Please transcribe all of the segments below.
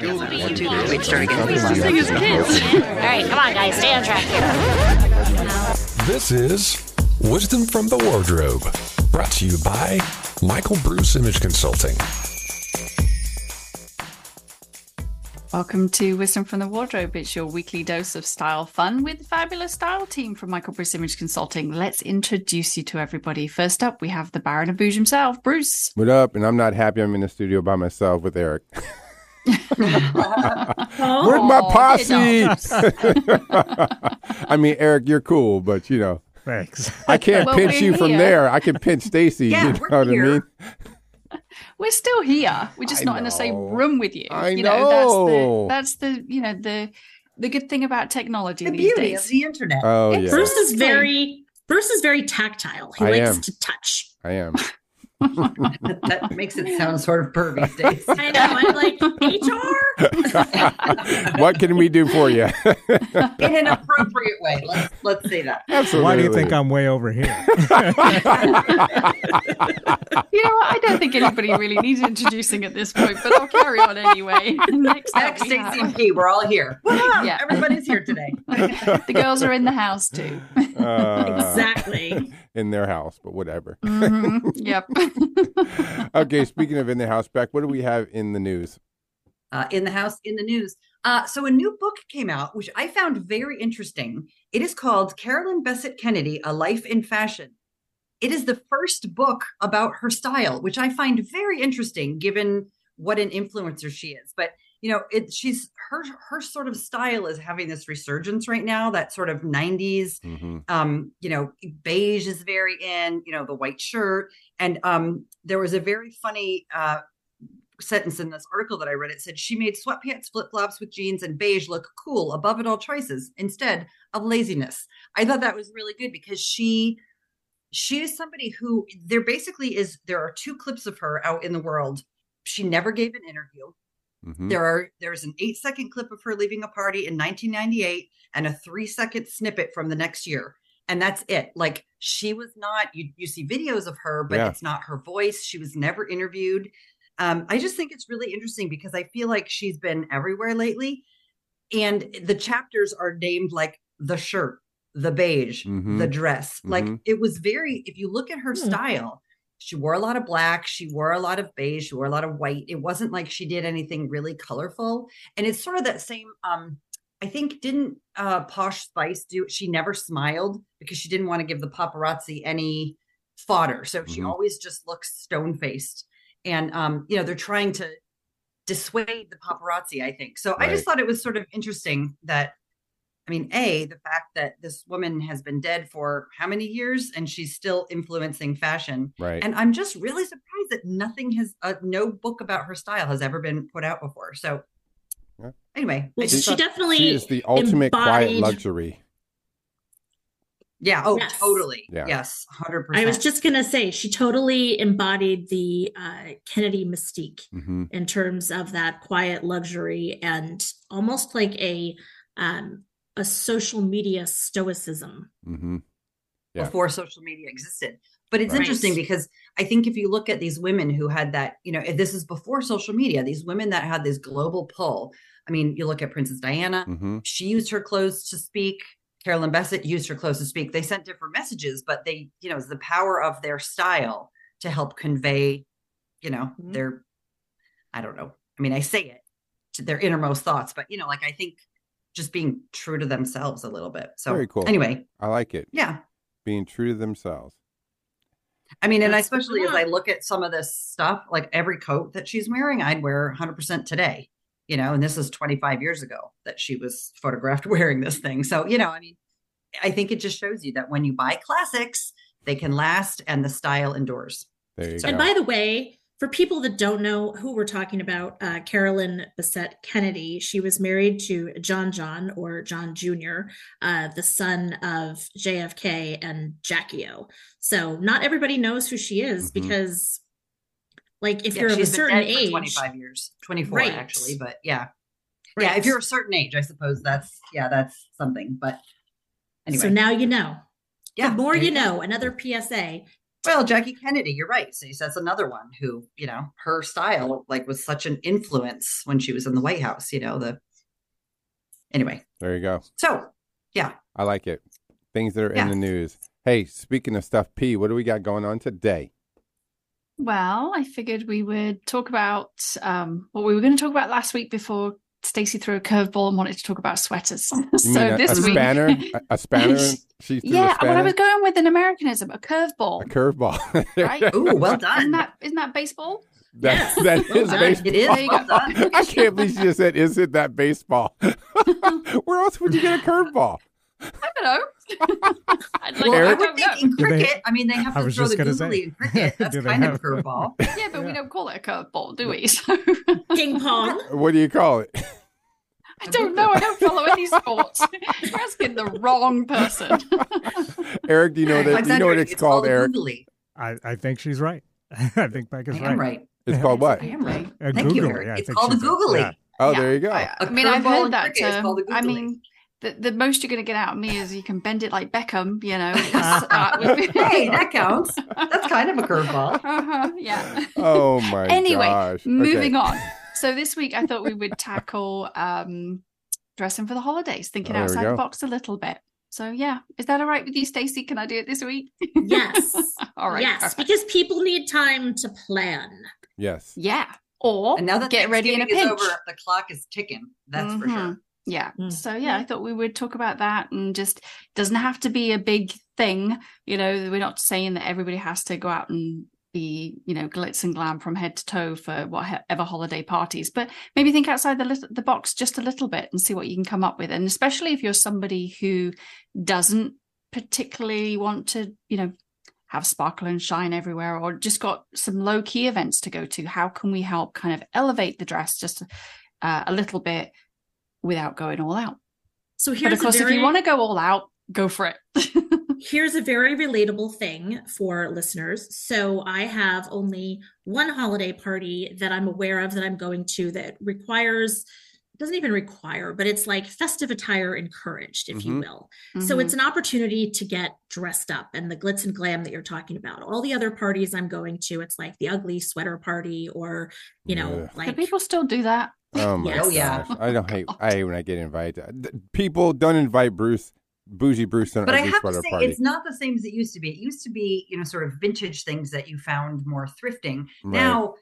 One, two, three. Wait, start again. Sing as kids. All right, come on, guys, stay on track here. This is Wisdom from the Wardrobe, brought to you by Michael Bruce Image Consulting. Welcome to Wisdom from the Wardrobe. It's your weekly dose of style fun with the fabulous style team from Michael Bruce Image Consulting. Let's introduce you to everybody. First up, we have the Baron of Bouge himself, Bruce. What up? And I'm not happy I'm in the studio by myself with Eric. Where's my Oh, posse? I mean, Eric, you're cool, but you know, Thanks. I can't Well, pinch we're you from there. I can pinch Stacy. Yeah, you know we're what I mean? We're still here. We're just I not in the same room with you. I you know. that's the that's the you know the the good thing about technology The these beauty days. of the internet. Oh yeah, Bruce is very Bruce is very tactile. He I likes am. to touch. I am. that makes it sound sort of pervy, Stace. I know. I'm like HR. what can we do for you? In an appropriate way. Let's let's say that. Absolutely. Why do you think I'm way over here? You know what? I don't think anybody really needs introducing at this point, but I'll carry on anyway. Next Next, we Stacy have- and P, we're all here. Wow, Yeah. everybody's here today. the girls are in the house too. Uh, exactly. In their house, but whatever. Mhm. Yep. okay, speaking of in the house, Bec, what do we have in the news? uh, in the house in the news. Uh, so a new book came out, which I found very interesting. It is called Carolyn Bessette Kennedy: A Life in Fashion. It is the first book about her style, which I find very interesting, given what an influencer she is. But you know, it she's her her sort of style is having this resurgence right now. That sort of '90s hmm um you know beige is very in you know the white shirt. And um there was a very funny uh sentence in this article that i read. It said she made sweatpants flip-flops with jeans and beige look cool above it all choices instead of laziness. I thought that was really good because she she is somebody who there basically is there are two clips of her out in the world. She never gave an interview hmm there are there's an eight second clip of her leaving a party in 1998 and a three second snippet from the next year and that's it like she was not you, you see videos of her but Yeah. it's not her voice she was never interviewed um, i just think it's really interesting because i feel like she's been everywhere lately and the chapters are named like the shirt the beige Mhm. the dress like Mhm. it was very if you look at her Hmm. style she wore a lot of black she wore a lot of beige she wore a lot of white. It wasn't like she did anything really colorful. And it's sort of that same um i think didn't uh posh spice do she never smiled because she didn't want to give the paparazzi any fodder. So she Mhm. always just looks stone faced and um you know they're trying to dissuade the paparazzi i think. So i just thought it was sort of interesting that I mean, A, the fact that this woman has been dead for how many years and she's still influencing fashion. Right. And I'm just really surprised that nothing has, uh, no book about her style has ever been put out before. So, Yeah. anyway, Well, she thought- definitely she is the ultimate quiet luxury. yeah, oh, Yes. totally. Yeah. Yes, 100%. I was just gonna say she totally embodied the uh, Kennedy mystique hmm in terms of that quiet luxury and almost like a um, a social media stoicism. hmm yeah. before social media existed. But it's Right. interesting because I think if you look at these women who had that, you know, if this is before social media, these women that had this global pull. I mean, you look at Princess Diana, hmm she used her clothes to speak. Carolyn Bessette used her clothes to speak. They sent different messages, but they, you know, it's the power of their style to help convey, you know, Mhm. their, I don't know. I mean, I say it to their innermost thoughts, but you know, like I think just being true to themselves a little bit. So Very cool. anyway, I like it. yeah. Being true to themselves. I mean, and That's what especially as I look at some of this stuff, like every coat that she's wearing, I'd wear 100% today, you know, and this is 25 years ago that she was photographed wearing this thing. So, you know, I mean, I think it just shows you that when you buy classics, they can last and the style endures. There you So- go. And by the way, for people that don't know who we're talking about, uh, Carolyn Bessette Kennedy, she was married to John John or John Jr., uh, the son of JFK and Jackie O. So not everybody knows who she is Mhm. because, like, if Yeah, you're of a certain age, 25 years, 24 Right. actually, but yeah. Yeah, if you're a certain age, I suppose that's, yeah, that's something. But anyway, so now you know. yeah, the more you know. Another PSA: Well, Jackie Kennedy, you're right. So that's another one who, you know, her style like was such an influence when she was in the White House, you know, the anyway. There you go. So yeah. I like it. Things that are Yeah. in the news. Hey, speaking of stuff, P, what do we got going on today? Well, I figured we would talk about um, what we were going to talk about last week before Stacy threw a curveball and wanted to talk about sweaters. You so mean a, this a week, spanner? A, a spanner? She threw yeah, well, spanner? I was going with an Americanism, a curveball. a curveball. Right? Ooh, well done. Isn't that isn't that baseball? that, Yes. that Well is baseball. It is. There you Well go. done. I can't believe she just said, "Is it that baseball?" Where else would you get a curveball? I don't know. I'd like, Well, I would think know. in Do they- cricket, I mean, they have I to was throw just the googly say. in cricket. That's Do they kind of a curveball. Yeah, but we don't call it a curveball, do we? So Ping pong. What do you call it? I don't know. I don't follow any sports. You're asking the wrong person. Eric, do you know that? Do you know what it's, called, a Eric? googly. I, I think she's right. I think Bec I is am right. right. It's called what? I am right. Uh, Thank you, Eric. yeah, It's called a she's right. googly. Oh, Yeah, there you go. I, I A mean, I've curveball in heard that. cricket is called a I googly. mean, the, the most you're going to get out of me is you can bend it like Beckham, you know. It's, uh, Hey, that counts. That's kind of a curveball. Uh-huh, yeah. oh my anyway, gosh. Okay. moving on. So this week I thought we would tackle um, dressing for the holidays, thinking Oh, outside the box a little bit. So yeah, is that all right with you, Stacy? Can I do it this week? Yes. all right. yes, perfect. because people need time to plan. Yes. Yeah. Or And now that get ready in a pinch. is over, the clock is ticking. That's for Mhm. sure. Yeah. Mm. So yeah, I thought we would talk about that and just doesn't have to be a big thing. You know, we're not saying that everybody has to go out and be, you know, glitz and glam from head to toe for whatever holiday parties, but maybe think outside the lit- the box just a little bit and see what you can come up with. And especially if you're somebody who doesn't particularly want to, you know, have sparkle and shine everywhere or just got some low key events to go to, how can we help kind of elevate the dress just uh, a little bit without going all out? So But of course, very, if you want to go all out, go for it. here's a very relatable thing for listeners. So I have only one holiday party that I'm aware of that I'm going to that requires doesn't even require, but it's like festive attire encouraged, if you Mhm. will. So Mhm. it's an opportunity to get dressed up and the glitz and glam that you're talking about. All the other parties I'm going to, it's like the ugly sweater party or, you know, Ugh. do like people still do that? Oh my Yes. Oh, yeah. gosh. I don't hate. I hate when I get invited. People don't invite Bruce, bougie Bruce, to an But I have to say, party. it's not the same as it used to be. It used to be, you know, sort of vintage things that you found more thrifting. Right. Now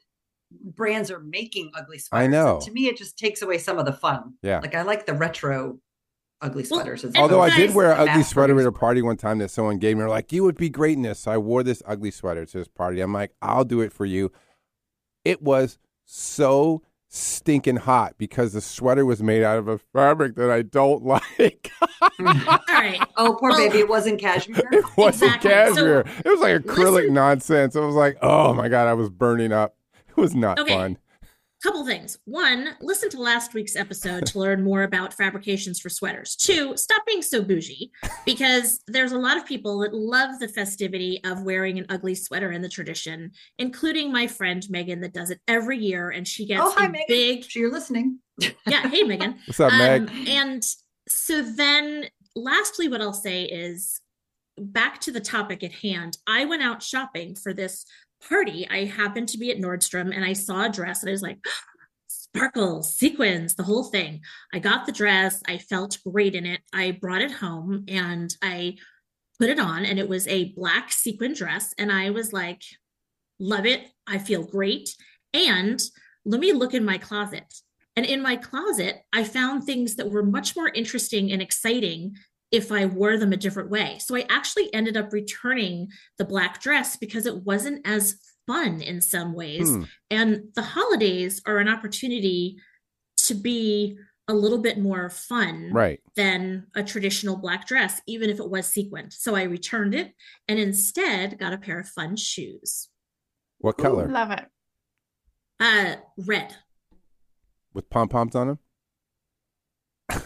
brands are making ugly sweaters. I know. And to me, it just takes away some of the fun. Yeah. Like I like the retro ugly Well, sweaters. as and Although I did wear an ugly mass sweater at a party one time that someone gave me. They're like, "You would be great in this." So I wore this ugly sweater to this party. I'm like, "I'll do it for you." It was so stinking hot because the sweater was made out of a fabric that I don't like. all right. Oh, poor Well- baby! It wasn't cashmere. it wasn't Exactly. cashmere. So, it was like acrylic listen- nonsense. I was like, "Oh my god!" I was burning up. It was not Okay. fun. Couple things. One, listen to last week's episode to learn more about fabrications for sweaters. Two, stop being so bougie because there's a lot of people that love the festivity of wearing an ugly sweater in the tradition, including my friend Megan that does it every year and she gets oh, hi, a Megan. big Sure you're listening. yeah, hey Megan. What's up, Meg? Um, and so then lastly what I'll say is back to the topic at hand. I went out shopping for this party. I happened to be at Nordstrom and I saw a dress and I was like, sparkle, sequins, the whole thing. I got the dress. I felt great in it. I brought it home and I put it on and it was a black sequin dress and I was like, love it. I feel great. And let me look in my closet. And in my closet, I found things that were much more interesting and exciting if I wore them a different way. So I actually ended up returning the black dress because it wasn't as fun in some ways. Hmm. And the holidays are an opportunity to be a little bit more fun Right. than a traditional black dress, even if it was sequined. So I returned it and instead got a pair of fun shoes. What color? Love it. Uh, red. With pom poms on them?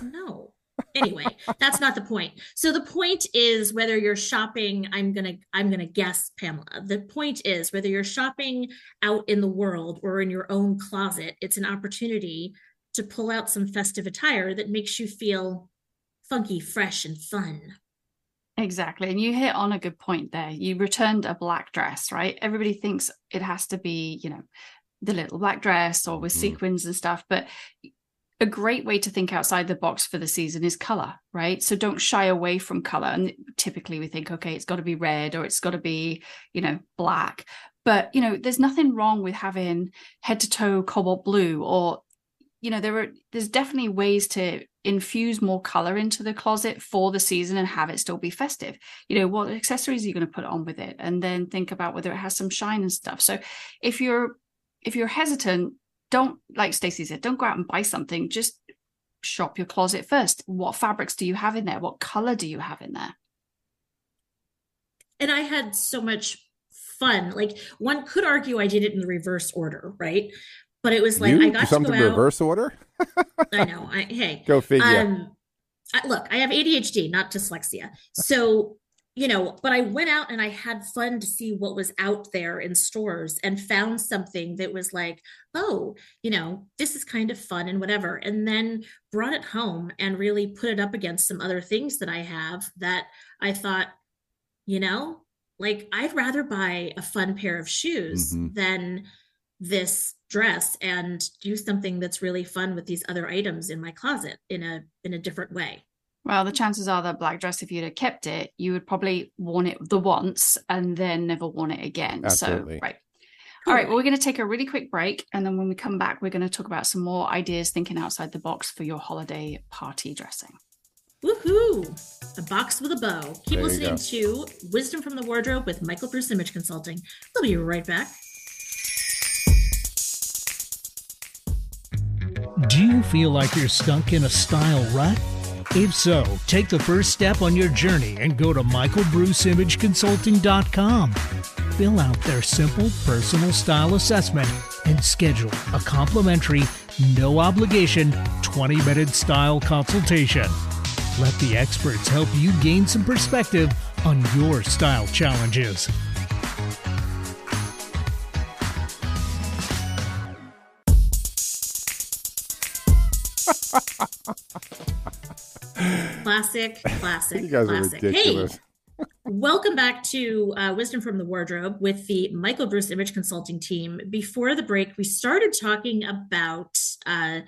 No. Anyway, that's not the point. So the point is whether you're shopping, I'm going to I'm going to guess Pamela. The point is whether you're shopping out in the world or in your own closet, it's an opportunity to pull out some festive attire that makes you feel funky, fresh and fun. Exactly. And you hit on a good point there. You returned a black dress, right? Everybody thinks it has to be, you know, the little black dress or with Mhm. sequins and stuff. But a great way to think outside the box for the season is color, right? So don't shy away from color. And typically we think, okay, it's got to be red or it's got to be, you know, black. But, you know, there's nothing wrong with having head to toe cobalt blue or, you know, there are, there's definitely ways to infuse more color into the closet for the season and have it still be festive. You know, what accessories are you going to put on with it? And then think about whether it has some shine and stuff. So if you're, if you're hesitant, don't like Stacy said, don't go out and buy something. Just shop your closet first. What fabrics do you have in there? What color do you have in there? and I had so much fun. Like one could argue I did it in the reverse order, right? But it was like you I do got to something go in out. reverse order? I know. I, hey, Go figure. um, I, look, I have ADHD, not dyslexia. So, you know, but I went out and I had fun to see what was out there in stores and found something that was like, oh, you know, this is kind of fun and whatever. And then brought it home and really put it up against some other things that I have that I thought, you know, like I'd rather buy a fun pair of shoes Mhm. than this dress and do something that's really fun with these other items in my closet in a in a different way. Well, the chances are that black dress, if you'd have kept it, you would probably worn it the once and then never worn it again. Absolutely. So, right. All right. Well, we're going to take a really quick break. And then when we come back, we're going to talk about some more ideas thinking outside the box for your holiday party dressing. Woohoo! A box with a bow. Keep There listening to Wisdom from the Wardrobe with Michael Bruce Image Consulting. We'll be right back. Do you feel like you're stuck in a style rut? If so, take the first step on your journey and go to michaelbruceimageconsulting.com. Fill out their simple personal style assessment and schedule a complimentary, no obligation 20 minute style consultation. Let the experts help you gain some perspective on your style challenges. Classic, classic, you guys are classic. ridiculous. Hey, welcome back to uh, Wisdom from the Wardrobe with the Michael Bruce Image Consulting team. Before the break, we started talking about uh,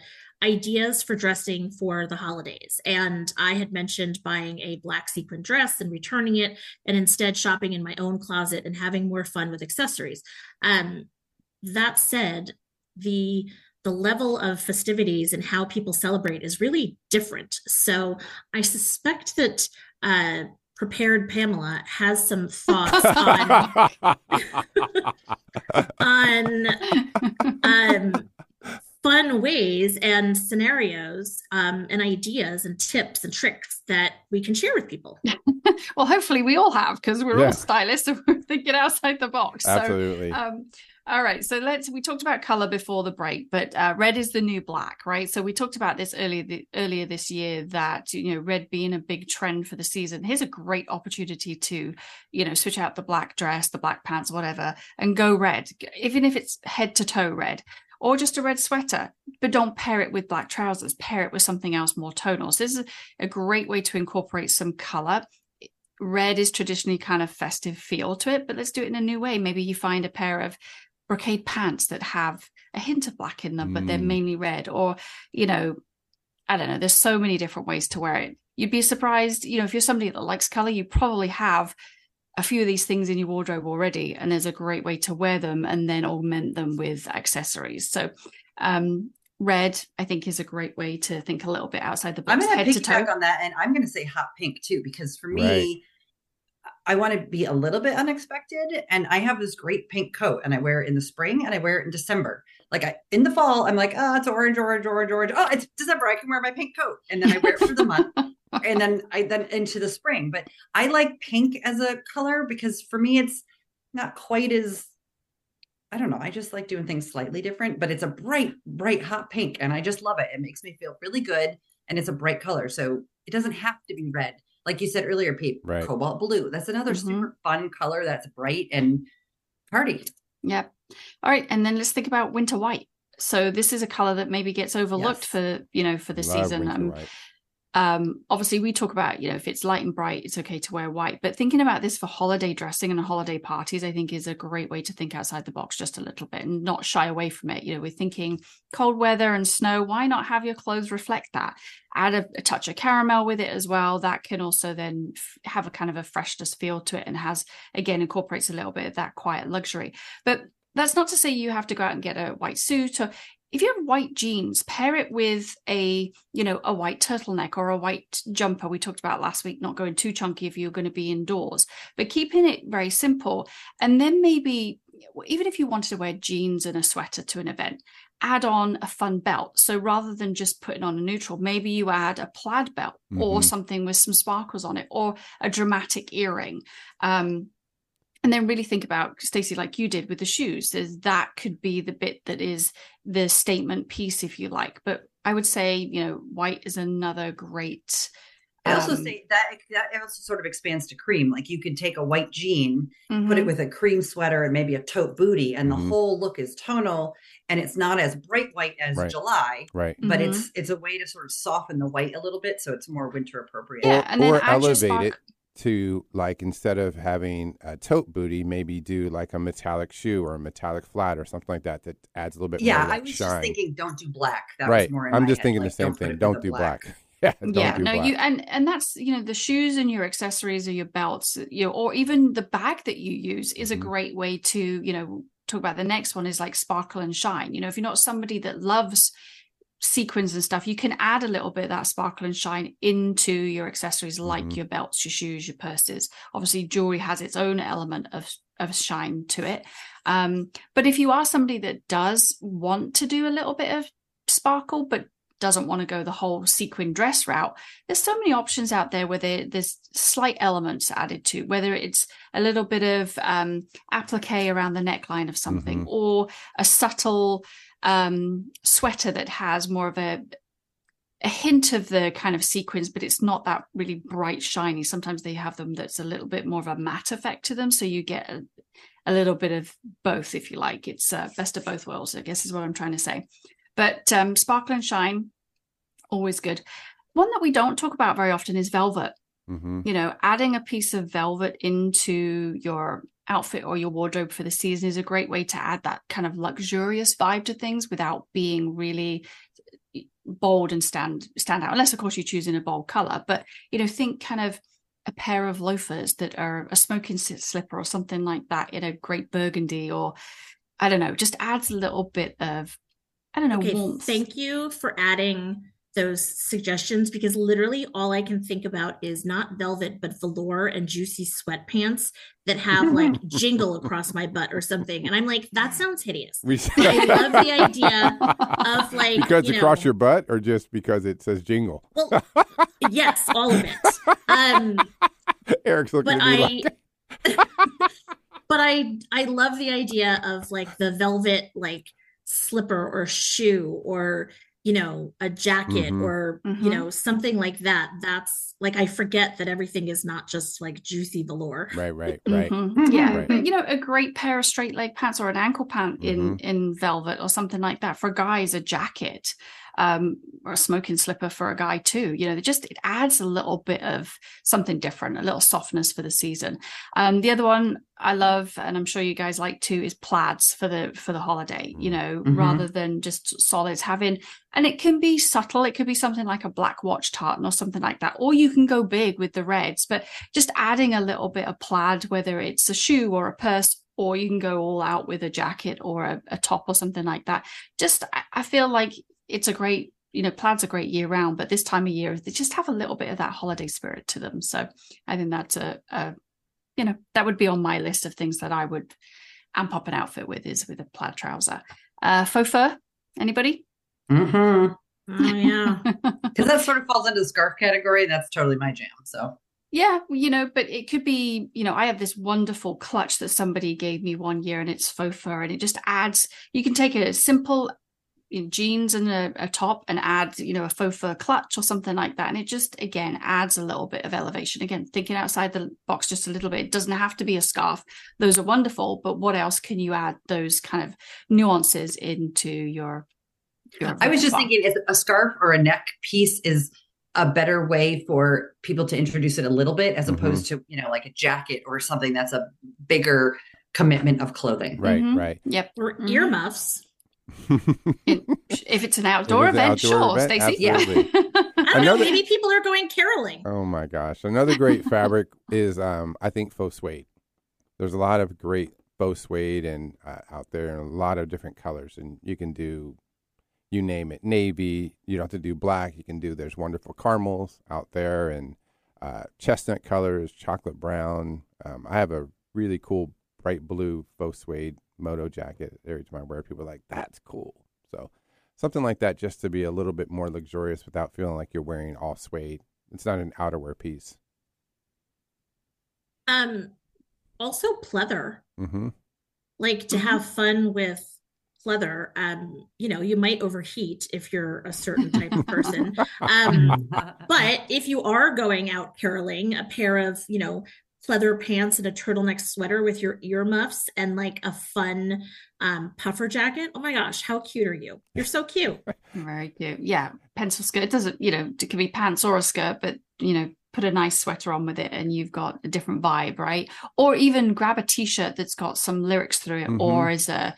ideas for dressing for the holidays. And I had mentioned buying a black sequin dress and returning it, and instead shopping in my own closet and having more fun with accessories. Um, that said, the the level of festivities and how people celebrate is really different. So I suspect that uh, prepared Pamela has some thoughts on on um, fun ways and scenarios um, and ideas and tips and tricks that we can share with people. well, hopefully we all have because we're Yeah. all stylists and we're thinking outside the box. Absolutely. So, um, all right. So let's. We talked about color before the break, but uh, red is the new black, right? So we talked about this earlier the, earlier this year that you know red being a big trend for the season. Here's a great opportunity to you know switch out the black dress, the black pants, whatever, and go red, even if it's head to toe red. Or just a red sweater, but don't pair it with black trousers. Pair it with something else more tonal. So this is a great way to incorporate some color red is traditionally kind of festive feel to it, but let's do it in a new way. Maybe you find a pair of brocade pants that have a hint of black in them, but they're Mm. mainly red. Or, you know, I don't know, there's so many different ways to wear it. You'd be surprised, you know, if you're somebody that likes color, you probably have a few of these things in your wardrobe already, and there's a great way to wear them and then augment them with accessories. So, um, red, I think, is a great way to think a little bit outside the box, I'm going head to to toe. piggyback on that, and I'm going to say hot pink too, because for me, Right. I want to be a little bit unexpected. And I have this great pink coat, and I wear it in the spring, and I wear it in December. Like I, in the fall, I'm like, oh, it's orange, orange, orange, orange. Oh, it's December. I can wear my pink coat, and then I wear it for the month, and then I then into the spring. But I like pink as a color because for me, it's not quite as I don't know. I just like doing things slightly different, but it's a bright, bright, hot pink, and I just love it. It makes me feel really good, and it's a bright color, so it doesn't have to be red, like you said earlier, Pete. Right. Cobalt blue. That's another Mhm. super fun color. That's bright and party. Yep. All right, and then let's think about winter white. So this is a color that maybe gets overlooked Yes. for you know for the season. Um, white. Um, obviously, we talk about, you know, if it's light and bright, it's okay to wear white. But thinking about this for holiday dressing and holiday parties, I think is a great way to think outside the box just a little bit and not shy away from it. You know, we're thinking cold weather and snow. Why not have your clothes reflect that? Add a, a touch of caramel with it as well. That can also then f- have a kind of a freshness feel to it and has, again, incorporates a little bit of that quiet luxury. But that's not to say you have to go out and get a white suit or if you have white jeans pair it with a you know a white turtleneck or a white jumper we talked about last week not going too chunky if you're going to be indoors but keeping it very simple. And then maybe even if you wanted to wear jeans and a sweater to an event add on a fun belt. So rather than just putting on a neutral maybe you add a plaid belt mm-hmm. or something with some sparkles on it or a dramatic earring. Um, and then really think about Stacy, like you did with the shoes. There's, that could be the bit that is the statement piece, if you like. But I would say, you know, white is another great. I also um, say that that also sort of expands to cream. Like you could take a white jean, mm-hmm. put it with a cream sweater and maybe a taupe booty, and mm-hmm. the whole look is tonal and it's not as bright white as right. July. Right. But Mm-hmm. it's it's a way to sort of soften the white a little bit so it's more winter appropriate. Yeah, or, and then or add elevate spark- it to like instead of having a taupe booty, maybe do like a metallic shoe or a metallic flat or something like that that adds a little bit Yeah, more like, I was shine. just thinking don't do black. That right. was more in I'm just head, thinking like, the same put thing. Don't do a black. Yeah, yeah, no, black. you and and that's you know the shoes and your accessories or your belts, you know, or even the bag that you use is a Mhm. great way to you know talk about the next one is like sparkle and shine. You know, if you're not somebody that loves sequins and stuff, you can add a little bit of that sparkle and shine into your accessories, like Mhm. your belts, your shoes, your purses. Obviously, jewelry has its own element of of shine to it. Um, but if you are somebody that does want to do a little bit of sparkle, but doesn't want to go the whole sequin dress route, there's so many options out there where there, there's slight elements added to, whether it's a little bit of um, applique around the neckline of something Mhm. or a subtle um, sweater that has more of a a hint of the kind of sequins, but it's not that really bright, shiny. Sometimes they have them that's a little bit more of a matte effect to them, so you get a, a little bit of both, if you like. It's uh, best of both worlds, I guess, is what I'm trying to say. But um, sparkle and shine, always good. One that we don't talk about very often is velvet. hmm You know, adding a piece of velvet into your outfit or your wardrobe for the season is a great way to add that kind of luxurious vibe to things without being really bold and stand stand out unless of course you're choosing a bold color but you know think kind of a pair of loafers that are a smoking slipper or something like that in a great burgundy or i don't know just adds a little bit of i don't know Okay, warmth thank you for adding those suggestions because literally all I can think about is not velvet, but velour and juicy sweatpants that have like jingle across my butt or something. And I'm like, that sounds hideous. We I love the idea of like because you across know- your butt or just because it says jingle. well, yes, all of it. Um, Eric's looking but at me I, like but I, I love the idea of like the velvet like slipper or shoe or you know a jacket Mhm. or Mhm. you know something like that. That's like I forget that everything is not just like juicy velour. right, right, right. Mhm. Yeah, Right. but you know, a great pair of straight leg pants or an ankle pant in in velvet or something like that. For guys, a jacket um, or a smoking slipper for a guy too. You know, it just it adds a little bit of something different, a little softness for the season. Um, the other one I love, and I'm sure you guys like too, is plaids for the for the holiday. You know, Mhm. rather than just solids having, and it can be subtle. It could be something like a black watch tartan or something like that, or you can go big with the reds. But just adding a little bit of plaid, whether it's a shoe or a purse. Or you can go all out with a jacket or a, a top or something like that. Just, I- I feel like it's a great, you know, plaids are great year round, but this time of year they just have a little bit of that holiday spirit to them. So I think that's a, a you know, that would be on my list of things that I would amp up an outfit with is with a plaid trouser. Uh, faux fur, anybody? hmm Oh yeah. Because that sort of falls into the scarf category. That's totally my jam. So Yeah, you know, but it could be, you know, I have this wonderful clutch that somebody gave me one year and it's faux fur and it just adds, you can take a simple you know, jeans and a, a top and add, you know, a faux fur clutch or something like that. And it just, again, adds a little bit of elevation. Again, thinking outside the box just a little bit. It doesn't have to be a scarf. Those are wonderful, but what else can you add those kind of nuances into your, your I was just repertoire? thinking, is a scarf or a neck piece is a better way for people to introduce it a little bit as Mhm. opposed to, you know, like a jacket or something that's a bigger commitment of clothing. Right, Mhm. right. Yep. Or Mhm. earmuffs. If it's an outdoor If it's event, outdoor sure, event, Stacy. absolutely. I don't know. Maybe people are going caroling. Oh my gosh. Another great fabric is um I think faux suede. There's a lot of great faux suede and uh, out there and a lot of different colors and you can do you name it navy you don't have to do black you can do there's wonderful caramels out there and uh, chestnut colors chocolate brown um, i have a really cool bright blue faux suede moto jacket every time i wear it, people are like that's cool so something like that just to be a little bit more luxurious without feeling like you're wearing all suede it's not an outerwear piece Um, also pleather. hmm Like to Mhm. have fun with pleather. Um, you know, you might overheat if you're a certain type of person. Um, but if you are going out caroling, a pair of, you know, pleather pants and a turtleneck sweater with your earmuffs and like a fun um puffer jacket. Oh my gosh, how cute are you? You're so cute. Very cute. Yeah. Pencil skirt. It doesn't, you know, it could be pants or a skirt, but, you know, put a nice sweater on with it and you've got a different vibe, right? Or even grab a t shirt that's got some lyrics through it Mhm. or is a,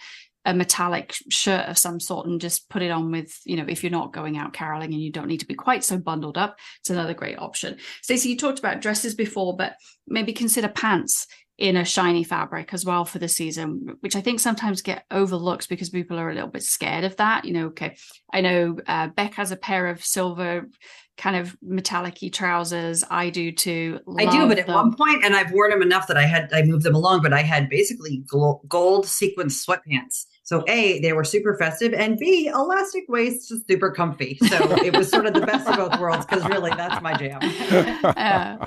a metallic shirt of some sort and just put it on with, you know, if you're not going out caroling and you don't need to be quite so bundled up, it's another great option. Stacy, you talked about dresses before, but maybe consider pants in a shiny fabric as well for the season, which I think sometimes get overlooked because people are a little bit scared of that. You know, okay, I know uh, Bec has a pair of silver kind of metallic trousers. I do too. I do, but at them. one point, and I've worn them enough that I had I moved them along. But I had basically gold sequin sweatpants. So a they were super festive, and b elastic waist, just super comfy. So it was sort of the best of both worlds because really that's my jam. Uh,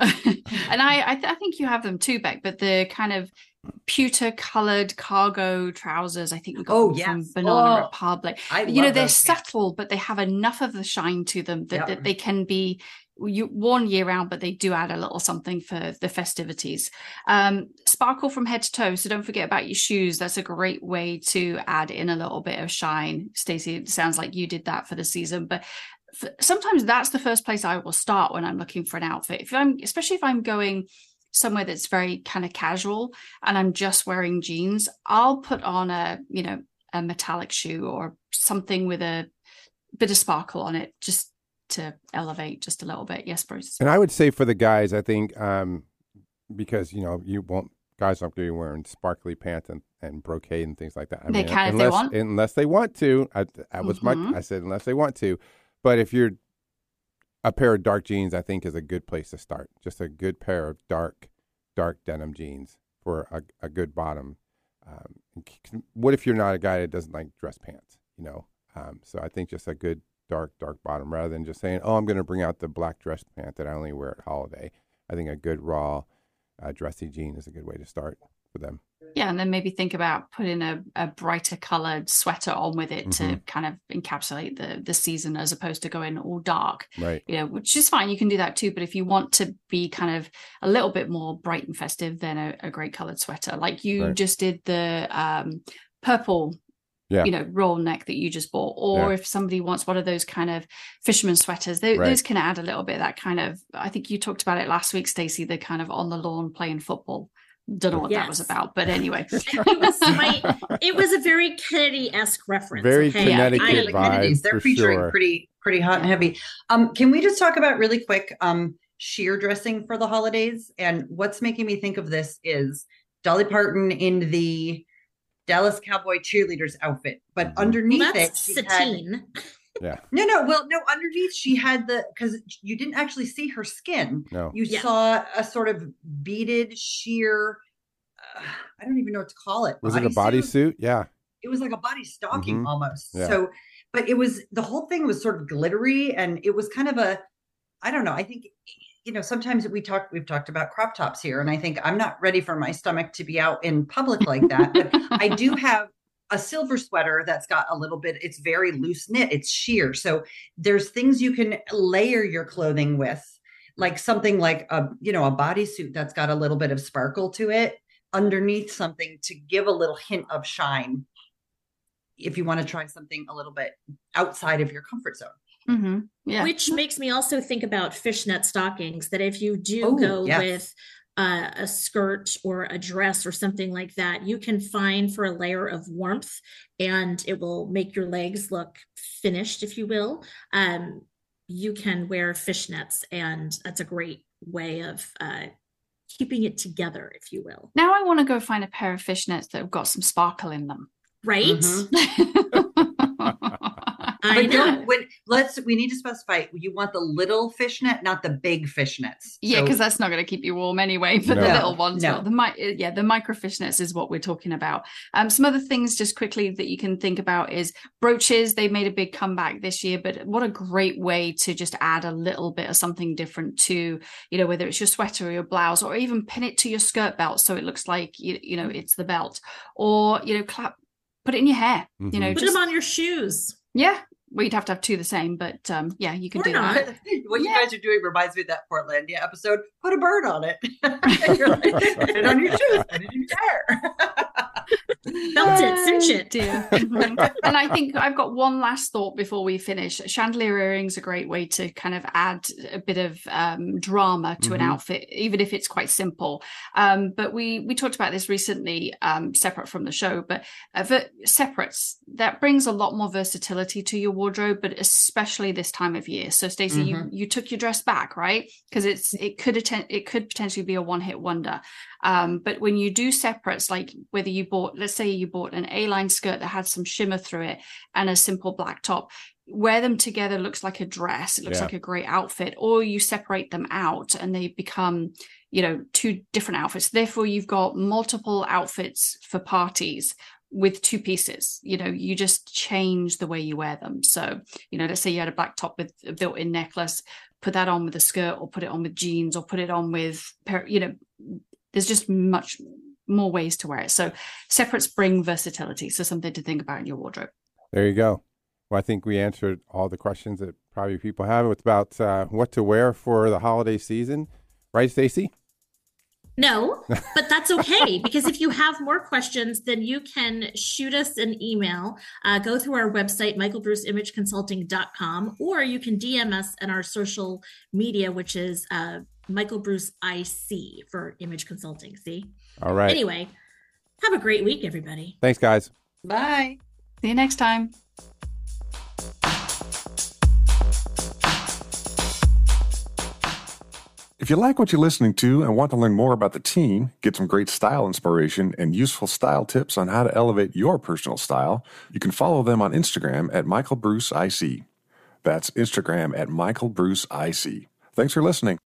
and I, I, th- I think you have them too, Bec. But the kind of pewter colored cargo trousers, I think we got Oh, them from. Banana Oh, Republic. I you know they're subtle, but they have enough of the shine to them that, Yep. that they can be you, worn year round, but they do add a little something for the festivities. Um, sparkle from head to toe, so don't forget about your shoes. That's a great way to add in a little bit of shine. Stacy, it sounds like you did that for the season, but f- sometimes that's the first place I will start when I'm looking for an outfit. If I'm, especially if I'm going somewhere that's very kind of casual and I'm just wearing jeans, I'll put on a, you know, a metallic shoe or something with a bit of sparkle on it just to elevate just a little bit. Yes, Bruce. And I would say for the guys, I think um, because you know you won't guys aren't going to be wearing sparkly pants and, and brocade and things like that. I They mean, can if they unless want. unless they want to. I, I was Mhm. my I said unless they want to, but if you're a pair of dark jeans, I think is a good place to start. Just a good pair of dark dark denim jeans for a, a good bottom. Um, what if you're not a guy that doesn't like dress pants? You know, um, so I think just a good dark, dark bottom rather than just saying, oh, I'm going to bring out the black dress pant that I only wear at holiday. I think a good raw, uh, dressy jean is a good way to start for them. Yeah, and then maybe think about putting a, a brighter colored sweater on with it to Mhm. kind of encapsulate the the season as opposed to going all dark. Right. You know, which is fine. You can do that too. But if you want to be kind of a little bit more bright and festive, then a, a great colored sweater, like you Right. just did the um, purple Yeah. you know, roll neck that you just bought, or Yeah. if somebody wants one of those kind of fisherman sweaters, those, Right. those can add a little bit of that kind of. I think you talked about it last week, stacy the kind of on the lawn playing football. Don't know what that was about, but anyway. it was my it was a very Kennedy-esque reference. Very okay? Connecticut Yeah, the Kennedys, vibe, they're for featuring sure. pretty pretty hot and heavy. Um, can we just talk about really quick um sheer dressing for the holidays? And what's making me think of this is Dolly Parton in the Dallas Cowboy cheerleaders outfit, but Mhm. well, underneath it, that's she had, Yeah. no, no, well, no, underneath she had the because you didn't actually see her skin. No. You Yeah. saw a sort of beaded sheer. Uh, I don't even know what to call it. Was it a bodysuit? bodysuit? Yeah. it was like a body stocking Mhm. almost. Yeah. So, but it was the whole thing was sort of glittery and it was kind of a, I don't know. I think, you know, sometimes we talk, we've talked about crop tops here, and I think I'm not ready for my stomach to be out in public like that. But I do have a silver sweater that's got a little bit, it's very loose knit, it's sheer. So there's things you can layer your clothing with, like something like a, you know, a bodysuit that's got a little bit of sparkle to it underneath something to give a little hint of shine if you want to try something a little bit outside of your comfort zone. Mm-hmm. Yeah. Which makes me also think about fishnet stockings. That if you do Oh, go yes. with uh, a skirt or a dress or something like that, you can find for a layer of warmth, and it will make your legs look finished, if you will. Um, you can wear fishnets, and that's a great way of uh, keeping it together, if you will. Now I want to go find a pair of fishnets that have got some sparkle in them. Right? Mhm. I but know. don't when let's we need to specify you want the little fishnet, not the big fishnets. Yeah, So- because that's not going to keep you warm anyway. But the little ones, No. the mi- yeah, the micro fishnets is what we're talking about. Um, some other things just quickly that you can think about is brooches. They made a big comeback this year, but what a great way to just add a little bit of something different to, you know, whether it's your sweater or your blouse, or even pin it to your skirt belt so it looks like you, you know it's the belt, or you know, clap, put it in your hair. You know, Mhm. Put just them on your shoes. yeah. Well, you'd have to have two the same, but um, yeah, you can Or do not. that. what Yeah. you guys are doing reminds me of that Portlandia episode. Put a bird on it. You're like, put it on your shoes. Put it in your hair. Belt it, cinch it. dear. And I think I've got one last thought before we finish. Chandelier earrings are a great way to kind of add a bit of um, drama to an Mhm. outfit, even if it's quite simple. Um, but we we talked about this recently, um, separate from the show. But uh, ver- separates that brings a lot more versatility to your wardrobe, but especially this time of year. So, Stacy, you you took your dress back, right? Because it's it could atten- it could potentially be a one hit wonder. Um, but when you do separates, like whether you bought, let's say you bought an A-line skirt that had some shimmer through it and a simple black top, wear them together looks like a dress. It looks Yeah. like a great outfit. Or you separate them out and they become, you know, two different outfits. Therefore, you've got multiple outfits for parties with two pieces. You know, you just change the way you wear them. So, you know, let's say you had a black top with a built-in necklace, put that on with a skirt or put it on with jeans or put it on with, pair- you know, there's just much more ways to wear it. So separates bring versatility. So something to think about in your wardrobe. There you go. Well, I think we answered all the questions that probably people have. It's about uh, what to wear for the holiday season, right, Stacy? No, but that's okay because if you have more questions, then you can shoot us an email. Uh, go through our website, michaelbruceimageconsulting.com, or you can DM us on our social media, which is uh, Michael Bruce IC for image consulting. See? All right. Anyway, have a great week, everybody. Thanks, guys. Bye. See you next time. If you like what you're listening to and want to learn more about the team, get some great style inspiration and useful style tips on how to elevate your personal style, you can follow them on Instagram at Michael Bruce IC. That's Instagram at Michael Bruce IC. Thanks for listening.